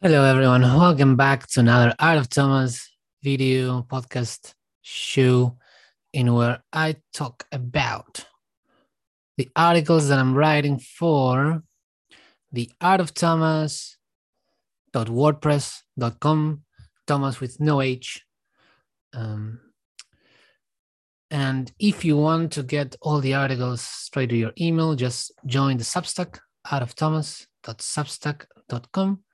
Hello, everyone. Welcome back to another Art of Tomas video podcast show in where I talk about the articles that I'm writing for the Art of Tomas.wordpress.com, Tomas with no H. Um, and if you want to get all the articles straight to your email, just join the Substack, artoftomas.substack.com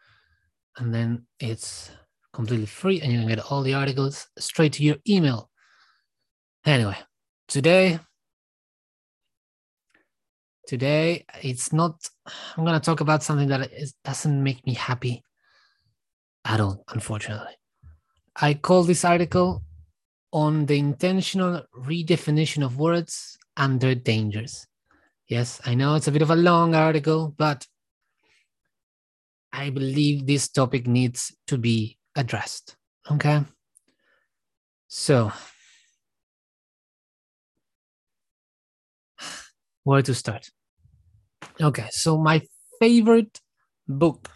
and then it's completely free and you can get all the articles straight to your email. Anyway, today today it's not i'm going to talk about something that is, doesn't make me happy at all unfortunately i call this article on the intentional redefinition of words and their dangers yes i know it's a bit of a long article but I believe this topic needs to be addressed. Okay. So, where to start? Okay. So, my favorite book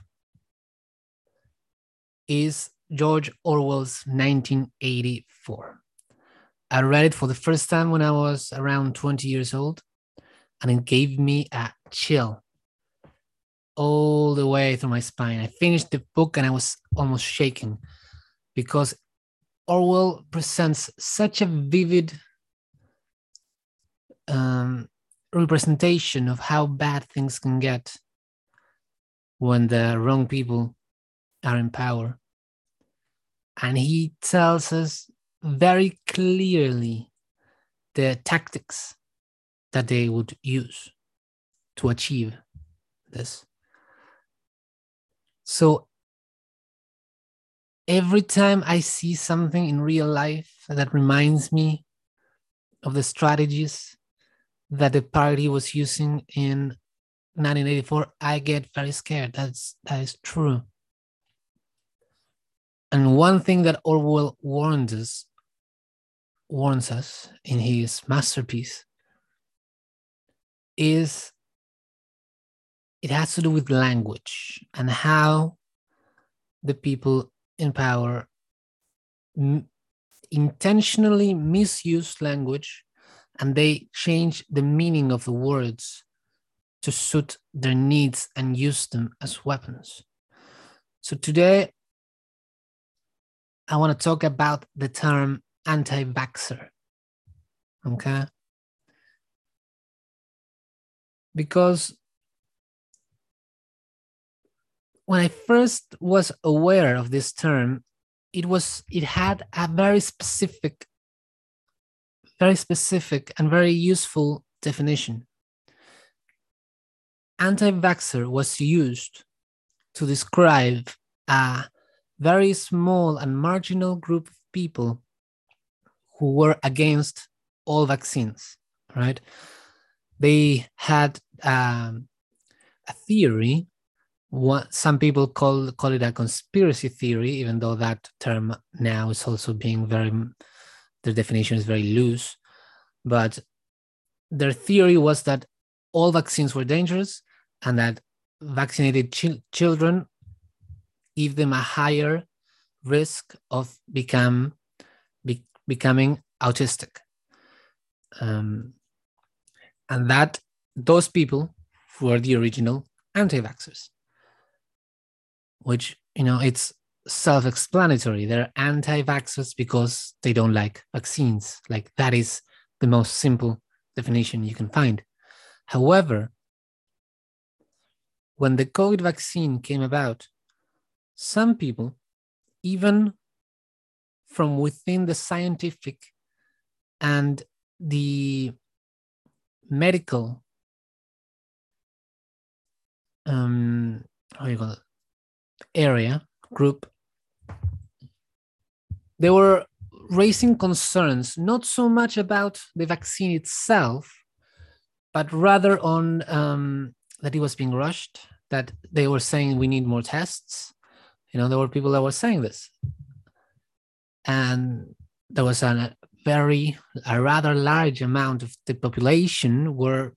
is George Orwell's 1984. I read it for the first time when I was around 20 years old, and it gave me a chill all the way through my spine. I finished the book and I was almost shaking because Orwell presents such a vivid um, representation of how bad things can get when the wrong people are in power. And he tells us very clearly the tactics that they would use to achieve this. So every time I see something in real life that reminds me of the strategies that the party was using in 1984, I get very scared. That's that is true. And one thing that Orwell warns us warns us in his masterpiece is it has to do with language and how the people in power m- intentionally misuse language and they change the meaning of the words to suit their needs and use them as weapons. So today, I want to talk about the term anti vaxxer. Okay? Because when I first was aware of this term, it was it had a very specific, very specific and very useful definition. Anti-vaxxer was used to describe a very small and marginal group of people who were against all vaccines, right? They had um, a theory what some people call call it a conspiracy theory, even though that term now is also being very the definition is very loose. But their theory was that all vaccines were dangerous and that vaccinated ch- children give them a higher risk of become be, becoming autistic um, and that those people were the original anti-vaxxers which you know it's self-explanatory. They're anti-vaxxers because they don't like vaccines. Like that is the most simple definition you can find. However, when the COVID vaccine came about, some people, even from within the scientific and the medical um how you call it area group, they were raising concerns not so much about the vaccine itself, but rather on um, that it was being rushed, that they were saying we need more tests. You know, there were people that were saying this. And there was a very, a rather large amount of the population were,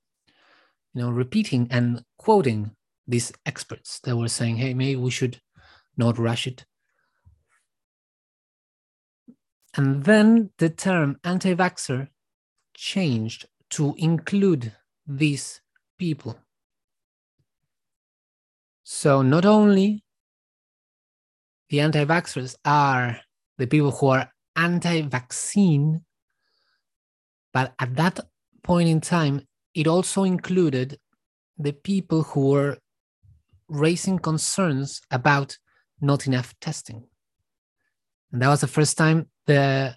you know, repeating and quoting these experts that were saying, hey, maybe we should not rush it. And then the term anti vaxxer changed to include these people. So not only the anti vaxxers are the people who are anti vaccine, but at that point in time, it also included the people who were raising concerns about not enough testing. And that was the first time the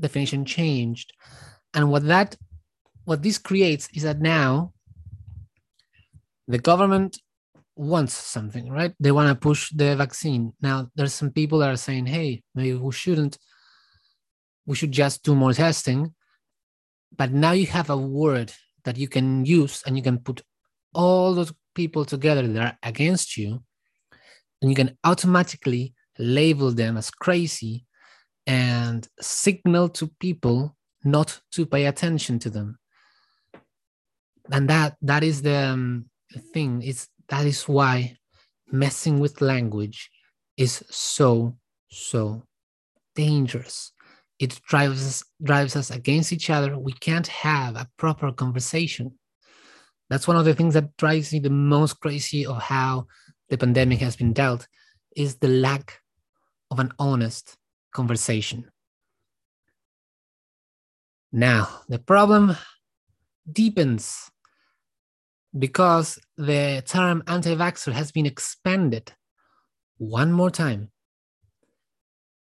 definition changed. And what that what this creates is that now the government wants something, right? They want to push the vaccine. Now there's some people that are saying, hey, maybe we shouldn't, we should just do more testing. But now you have a word that you can use and you can put all those people together that are against you, and you can automatically label them as crazy and signal to people not to pay attention to them. And that that is the um, thing. Is that is why messing with language is so so dangerous. It drives us drives us against each other. We can't have a proper conversation. That's one of the things that drives me the most crazy of how the pandemic has been dealt is the lack of an honest conversation now the problem deepens because the term anti vaxxer has been expanded one more time.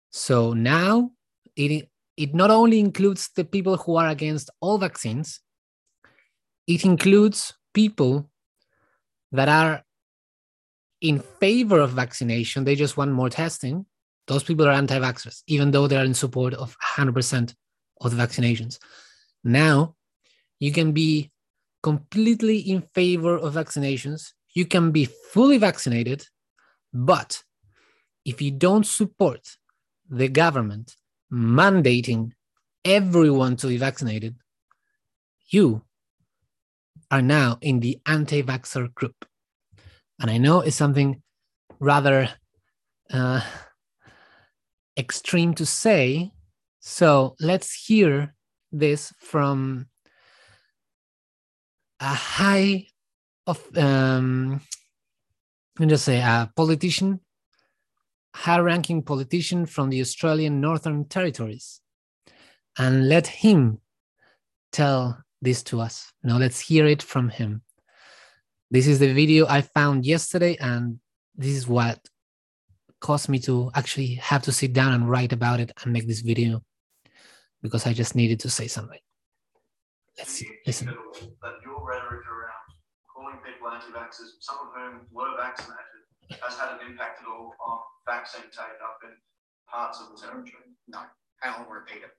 So now it, it not only includes the people who are against all vaccines, it includes people that are in favor of vaccination. They just want more testing. Those people are anti vaxxers, even though they're in support of 100% of the vaccinations. Now you can be completely in favor of vaccinations. You can be fully vaccinated, but if you don't support the government mandating everyone to be vaccinated, you are now in the anti vaxxer group. And I know it's something rather uh, extreme to say. So let's hear this from a high of um, let me just say a politician, high-ranking politician from the Australian Northern Territories, and let him tell this to us. Now let's hear it from him. This is the video I found yesterday, and this is what caused me to actually have to sit down and write about it and make this video because I just needed to say something. Let's see, listen. That your rhetoric around calling people anti-vaxxers, some of whom were vaccinated, has had an impact at all on vaccine take up in parts of the territory? No, and I'll repeat it.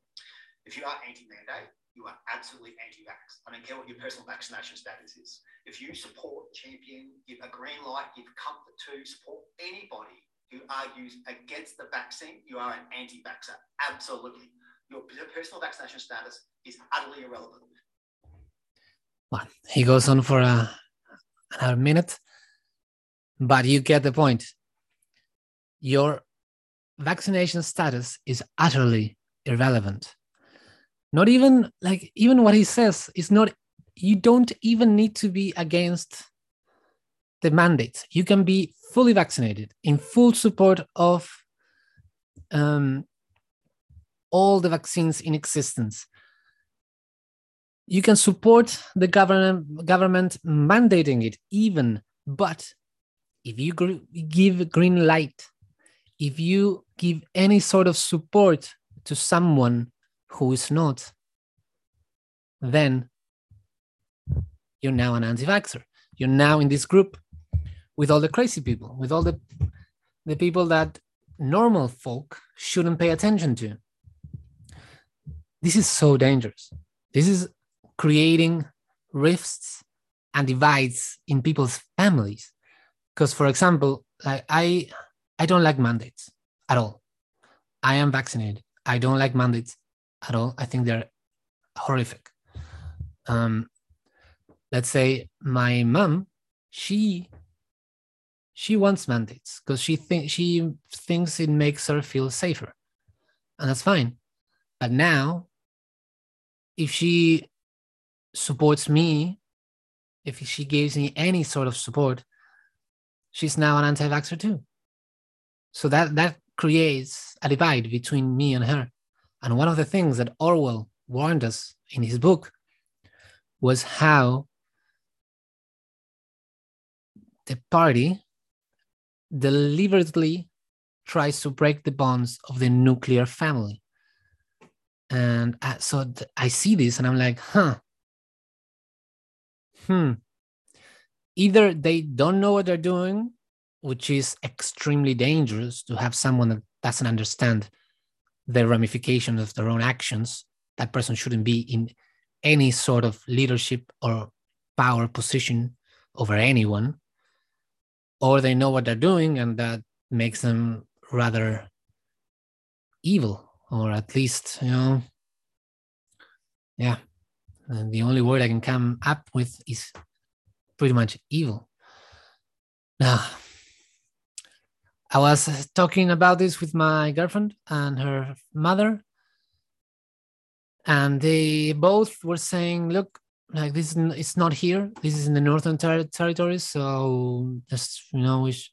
If you are anti-mandate, you are absolutely anti-vax. I don't care what your personal vaccination status is. If you support, champion, give a green light, give comfort to, support anybody who argues against the vaccine, you are an anti-vaxxer. Absolutely. Your personal vaccination status is utterly irrelevant. Well, he goes on for a, another minute, but you get the point. Your vaccination status is utterly irrelevant. Not even like, even what he says is not, you don't even need to be against the mandate. You can be fully vaccinated in full support of um, all the vaccines in existence you can support the government government mandating it even but if you gr- give green light if you give any sort of support to someone who is not then you're now an anti-vaxxer you're now in this group with all the crazy people with all the the people that normal folk shouldn't pay attention to this is so dangerous this is creating rifts and divides in people's families. Because, for example, like I, I don't like mandates at all. I am vaccinated. I don't like mandates at all. I think they're horrific. Um, let's say my mom, she, she wants mandates because she thinks she thinks it makes her feel safer, and that's fine. But now, if she supports me, if she gives me any sort of support, she's now an anti-vaxxer too. So that that creates a divide between me and her. And one of the things that Orwell warned us in his book was how the party deliberately tries to break the bonds of the nuclear family. And I, so th- I see this and I'm like, huh, hmm. Either they don't know what they're doing, which is extremely dangerous to have someone that doesn't understand the ramifications of their own actions. That person shouldn't be in any sort of leadership or power position over anyone or they know what they're doing and that makes them rather evil or at least you know yeah and the only word i can come up with is pretty much evil now i was talking about this with my girlfriend and her mother and they both were saying look like this it's not here. This is in the northern ter- territories so just you know which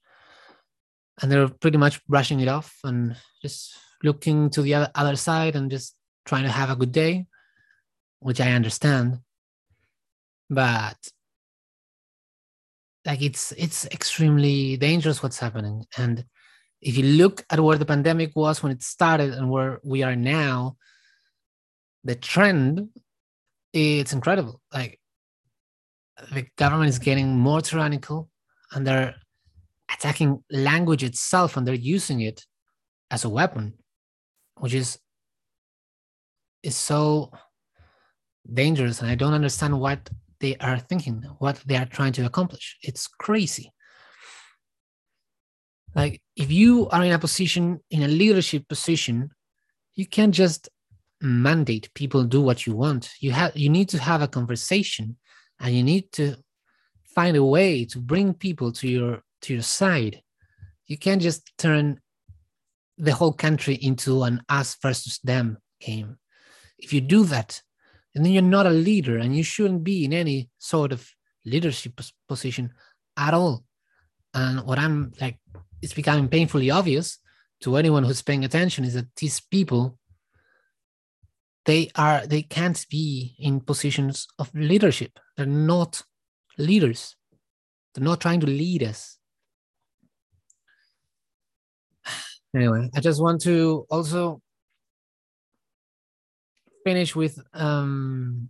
and they're pretty much brushing it off and just looking to the other side and just trying to have a good day which i understand. But like it's it's extremely dangerous what's happening and if you look at where the pandemic was when it started and where we are now the trend it's incredible. Like the government is getting more tyrannical and they're attacking language itself and they're using it as a weapon, which is is so dangerous. And I don't understand what they are thinking, what they are trying to accomplish. It's crazy. Like if you are in a position, in a leadership position, you can't just mandate people do what you want you have you need to have a conversation and you need to find a way to bring people to your to your side you can't just turn the whole country into an us versus them game if you do that and then you're not a leader and you shouldn't be in any sort of leadership position at all. And what i'm like it's becoming painfully obvious to anyone who's paying attention is that these people they are they can't be in positions of leadership. They're not leaders. They're not trying to lead us. Anyway i just want to also finish with um,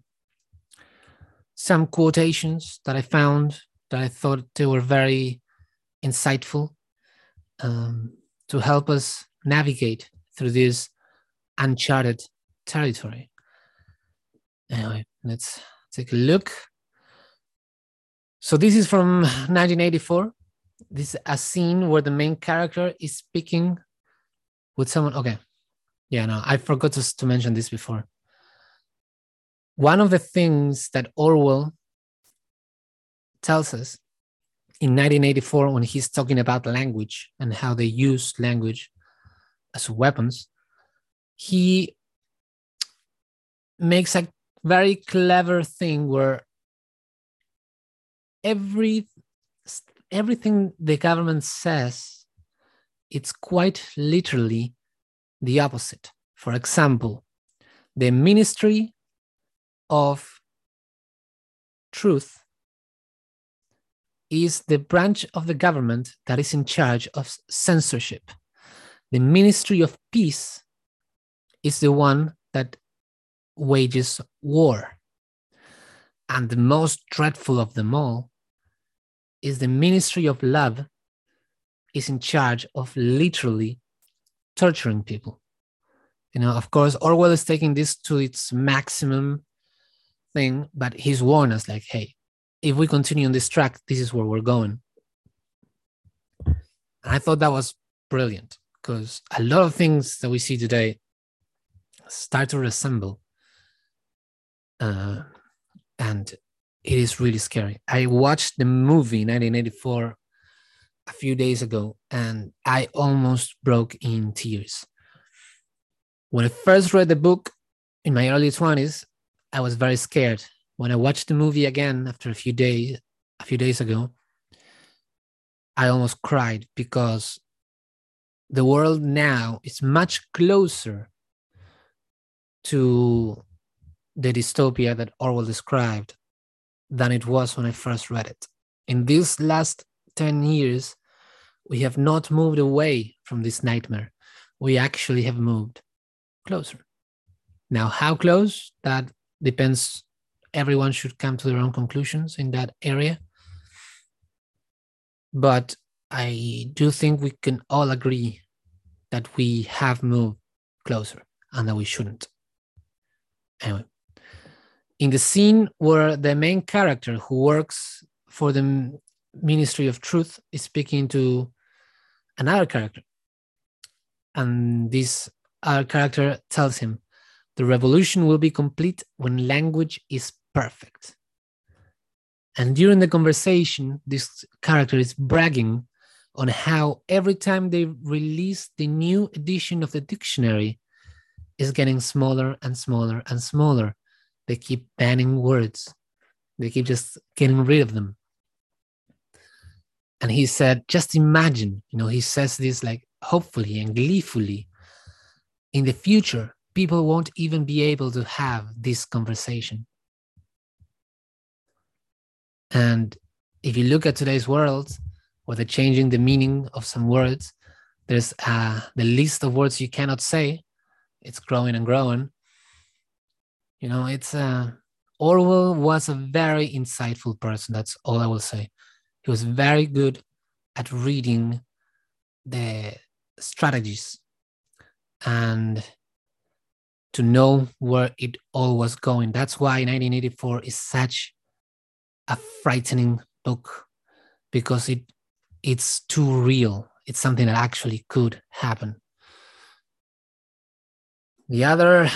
some quotations that i found that i thought they were very insightful um, to help us navigate through this uncharted territory. Anyway, let's take a look. So this is from 1984. This is a scene where the main character is speaking with someone. Okay. Yeah, no, I forgot to, to mention this before. One of the things that Orwell tells us in 1984 when he's talking about language and how they use language as weapons, he makes a very clever thing where every everything the government says it's quite literally the opposite. For example the ministry of truth is the branch of the government that is in charge of censorship the ministry of peace is the one that wages war. And the most dreadful of them all is the Ministry of Love is in charge of literally torturing people. You know, of course, Orwell is taking this to its maximum thing, but he's warned us like, hey, if we continue on this track, this is where we're going. And I thought that was brilliant because a lot of things that we see today start to resemble uh, and it is really scary. I watched the movie 1984 a few days ago and I almost broke in tears. When I first read the book in my early 20s, I was very scared. When I watched the movie again after a few days, a few days ago, I almost cried because the world now is much closer to the dystopia that Orwell described than it was when I first read it. In these last 10 years, we have not moved away from this nightmare. We actually have moved closer. Now, how close? That depends. Everyone should come to their own conclusions in that area. But I do think we can all agree that we have moved closer and that we shouldn't. Anyway, in the scene where the main character who works for the Ministry of Truth is speaking to another character, and this other character tells him, The revolution will be complete when language is perfect. And during the conversation, this character is bragging on how every time they release the new edition of the dictionary is getting smaller and smaller and smaller. They keep banning words. They keep just getting rid of them. And he said, just imagine, you know, he says this like hopefully and gleefully. In the future, people won't even be able to have this conversation. And if you look at today's world, where they're changing the meaning of some words, there's uh, the list of words you cannot say. It's growing and growing. You know, it's uh, Orwell was a very insightful person. That's all I will say. He was very good at reading the strategies and to know where it all was going. That's why 1984 is such a frightening book because it it's too real. It's something that actually could happen. The other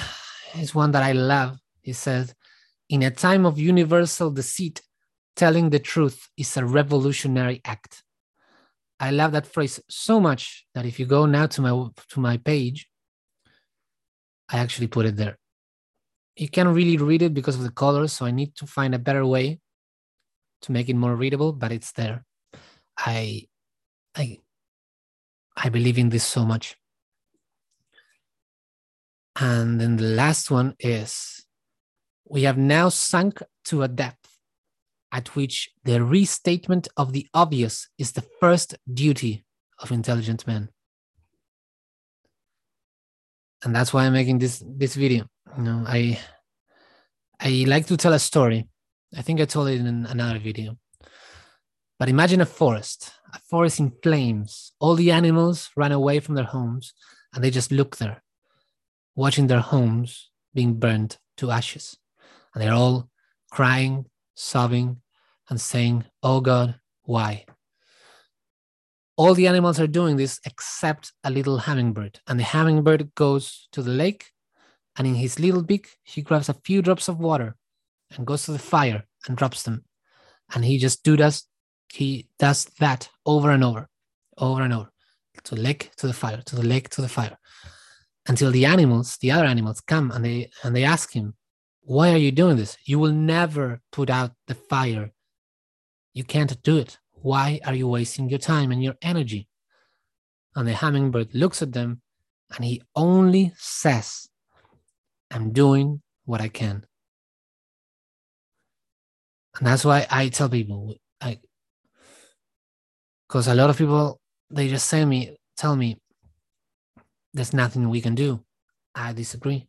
is one that I love. He says, In a time of universal deceit, telling the truth is a revolutionary act. I love that phrase so much that if you go now to my to my page, I actually put it there. You can't really read it because of the colors, so I need to find a better way to make it more readable, but it's there. I I I believe in this so much. And then the last one is we have now sunk to a depth at which the restatement of the obvious is the first duty of intelligent men. And that's why I'm making this this video. You know, I I like to tell a story. I think I told it in another video. But imagine a forest, a forest in flames. All the animals ran away from their homes and they just look there, watching their homes being burned to ashes. And they're all crying, sobbing, and saying, Oh God, why? All the animals are doing this except a little hummingbird. And the hummingbird goes to the lake and in his little beak, he grabs a few drops of water and goes to the fire and drops them. And he just do that he does that over and over, over and over, to the lake, to the fire, to the lake, to the fire, until the animals, the other animals, come and they and they ask him, "Why are you doing this? You will never put out the fire. You can't do it. Why are you wasting your time and your energy?" And the hummingbird looks at them, and he only says, "I'm doing what I can." And that's why I tell people, I, because a lot of people they just say me tell me there's nothing we can do i disagree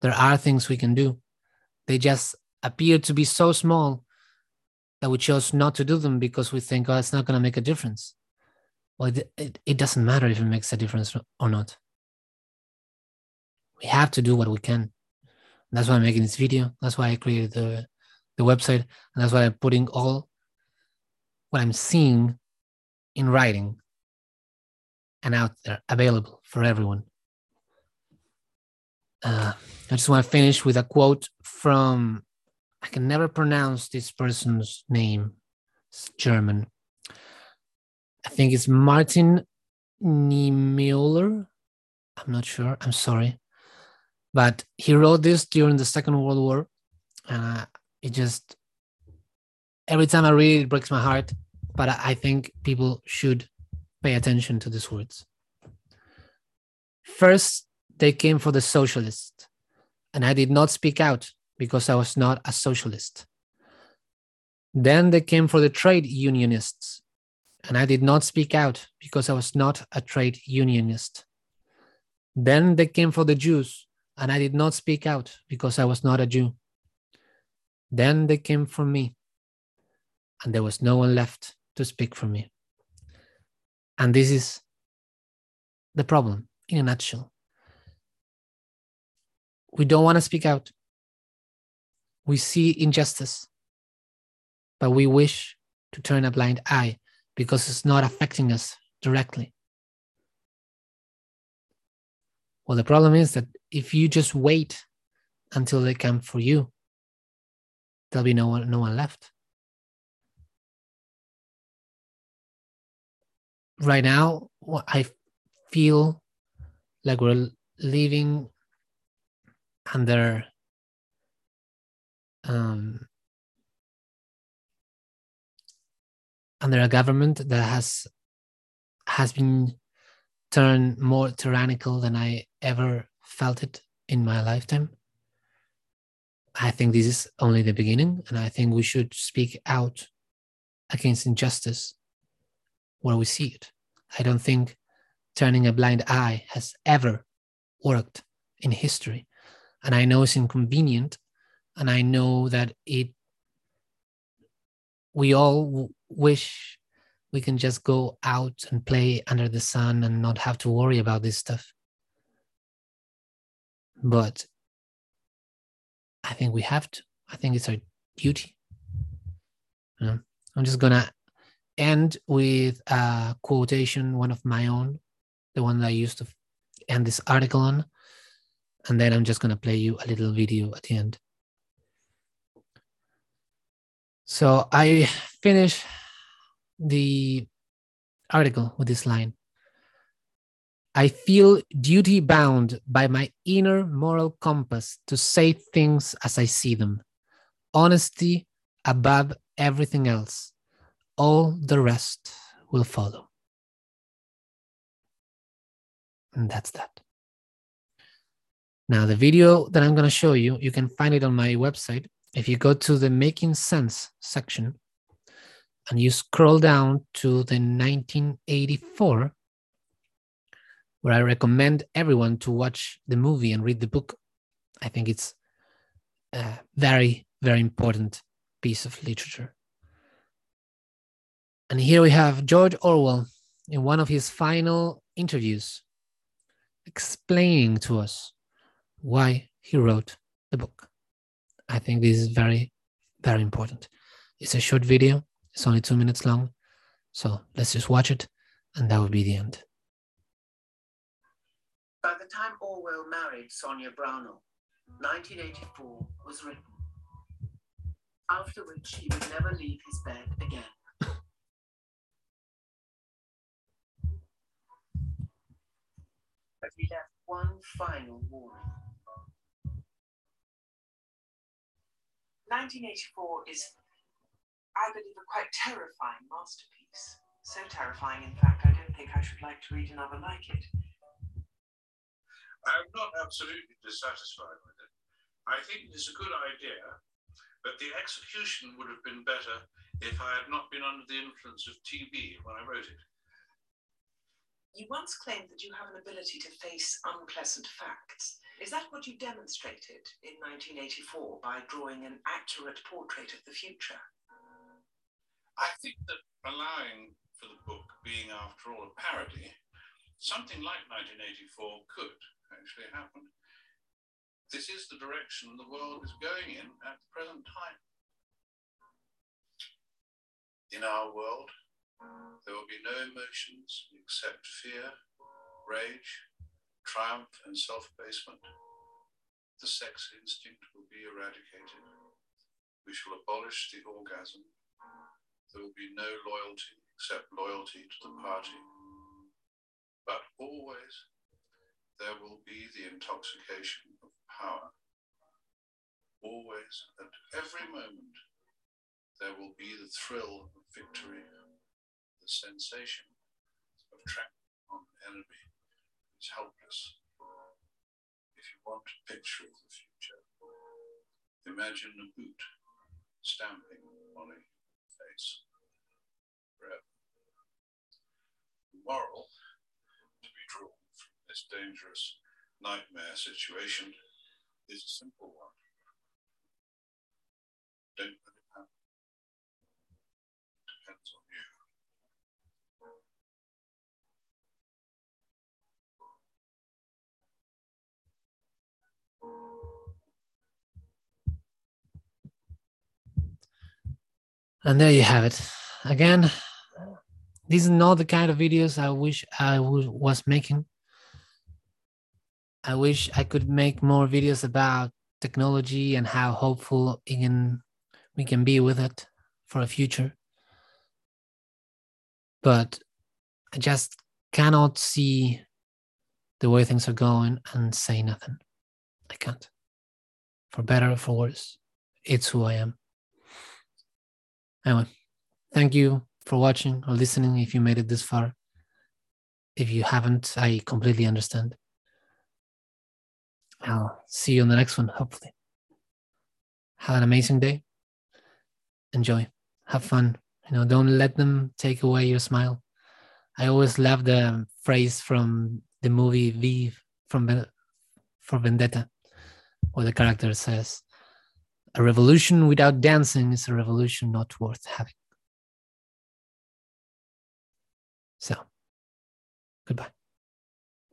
there are things we can do they just appear to be so small that we chose not to do them because we think oh it's not going to make a difference. Well it, it, it doesn't matter if it makes a difference or not. We have to do what we can. That's why i'm making this video. That's why i created the, the website. And that's why i'm putting all what I'm seeing in writing and out there available for everyone. Uh, I just want to finish with a quote from, I can never pronounce this person's name, it's German. I think it's Martin Niemöller. I'm not sure. I'm sorry. But he wrote this during the Second World War. And uh, it just, every time I read it, it breaks my heart. But I, think people should pay attention to these words. First, they came for the socialist, and I did not speak out because I was not a socialist. Then they came for the trade unionists, and I did not speak out because I was not a trade unionist. Then they came for the Jews, and I did not speak out because I was not a Jew. Then they came for me, and there was no one left to speak for me. And this is the problem in a nutshell. We don't want to speak out. We see injustice, but we wish to turn a blind eye because it's not affecting us directly. Well, the problem is that if you just wait until they come for you, there'll be no one, no one left. Right now, I feel like we're living under um, under a government that has has been turned more tyrannical than I ever felt it in my lifetime. I think this is only the beginning, and I think we should speak out against injustice where we see it. I don't think turning a blind eye has ever worked in history. And I know it's inconvenient, and I know that it we all wish we can just go out and play under the sun and not have to worry about this stuff. But I think we have to. I think it's our duty. You know? I'm just gonna end with a quotation, one of my own, the one that I used to end this article on. And then I'm just gonna play you a little video at the end. So I finish the article with this line I feel duty bound by my inner moral compass to say things as I see them. Honesty above everything else. All the rest will follow. And that's that. Now, the video that I'm going to show you, you can find it on my website. If you go to the Making Sense section and you scroll down to the 1984 where I recommend everyone to watch the movie and read the book. I think it's a very, very important piece of literature. And here we have George Orwell in one of his final interviews explaining to us why he wrote the book. I think this is very, very important. It's a short video, it's only two minutes long. So let's just watch it, and that will be the end. By the time Orwell married Sonia Brownell, 1984 was written, after which he would never leave his bed again. But he left one final warning. 1984 is, I believe, a quite terrifying masterpiece. So terrifying, in fact, I don't think I should like to read another like it. I'm not absolutely dissatisfied with it. I think it is a good idea, but the execution would have been better if I had not been under the influence of TB when I wrote it. You once claimed that you have an ability to face unpleasant facts. Is that what you demonstrated in 1984 by drawing an accurate portrait of the future? I think that allowing for the book being, after all, a parody, something like 1984 could actually happen. This is the direction the world is going in at the present time. In our world, there will be no emotions except fear, rage, triumph, and self abasement. The sex instinct will be eradicated. We shall abolish the orgasm. There will be no loyalty except loyalty to the party. But always there will be the intoxication of power. Always, at every moment, there will be the thrill of victory, the sensation of trampling on enemy is helpless. If you want a picture of the future, imagine a boot stamping on a face. The moral to be drawn from this dangerous nightmare situation is a simple one. Don't And there you have it. Again, these are not the kind of videos I wish I was making. I wish I could make more videos about technology and how hopeful can, we can be with it for a future. But I just cannot see the way things are going and say nothing. I can't. For better or for worse, it's who I am. Anyway, thank you for watching or listening if you made it this far. If you haven't, I completely understand. I'll see you on the next one, hopefully. Have an amazing day. Enjoy. Have fun. You know, don't let them take away your smile. I always love the phrase from the movie V from for Vendetta, where the character says, "A revolution without dancing is a revolution not worth having." So, goodbye.